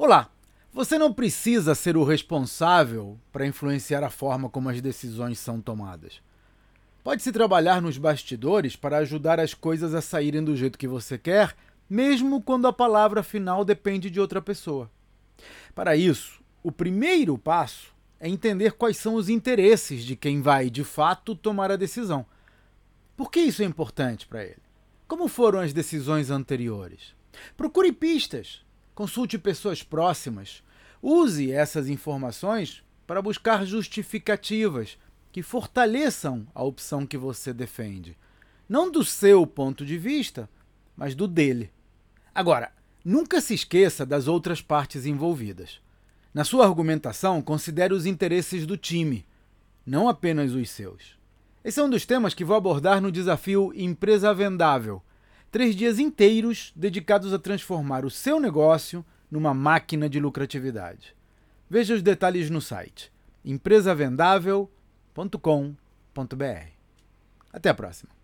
Olá! Você não precisa ser o responsável para influenciar a forma como as decisões são tomadas. Pode-se trabalhar nos bastidores para ajudar as coisas a saírem do jeito que você quer, mesmo quando a palavra final depende de outra pessoa. Para isso, o primeiro passo é entender quais são os interesses de quem vai, de fato, tomar a decisão. Por que isso é importante para ele? Como foram as decisões anteriores? Procure pistas consulte pessoas próximas. Use essas informações para buscar justificativas que fortaleçam a opção que você defende. Não do seu ponto de vista, mas do dele. Agora, nunca se esqueça das outras partes envolvidas. Na sua argumentação, considere os interesses do time, não apenas os seus. Esse é um dos temas que vou abordar no desafio Empresa Vendável, três dias inteiros dedicados a transformar o seu negócio numa máquina de lucratividade. Veja os detalhes no site empresavendável.com.br. Até a próxima!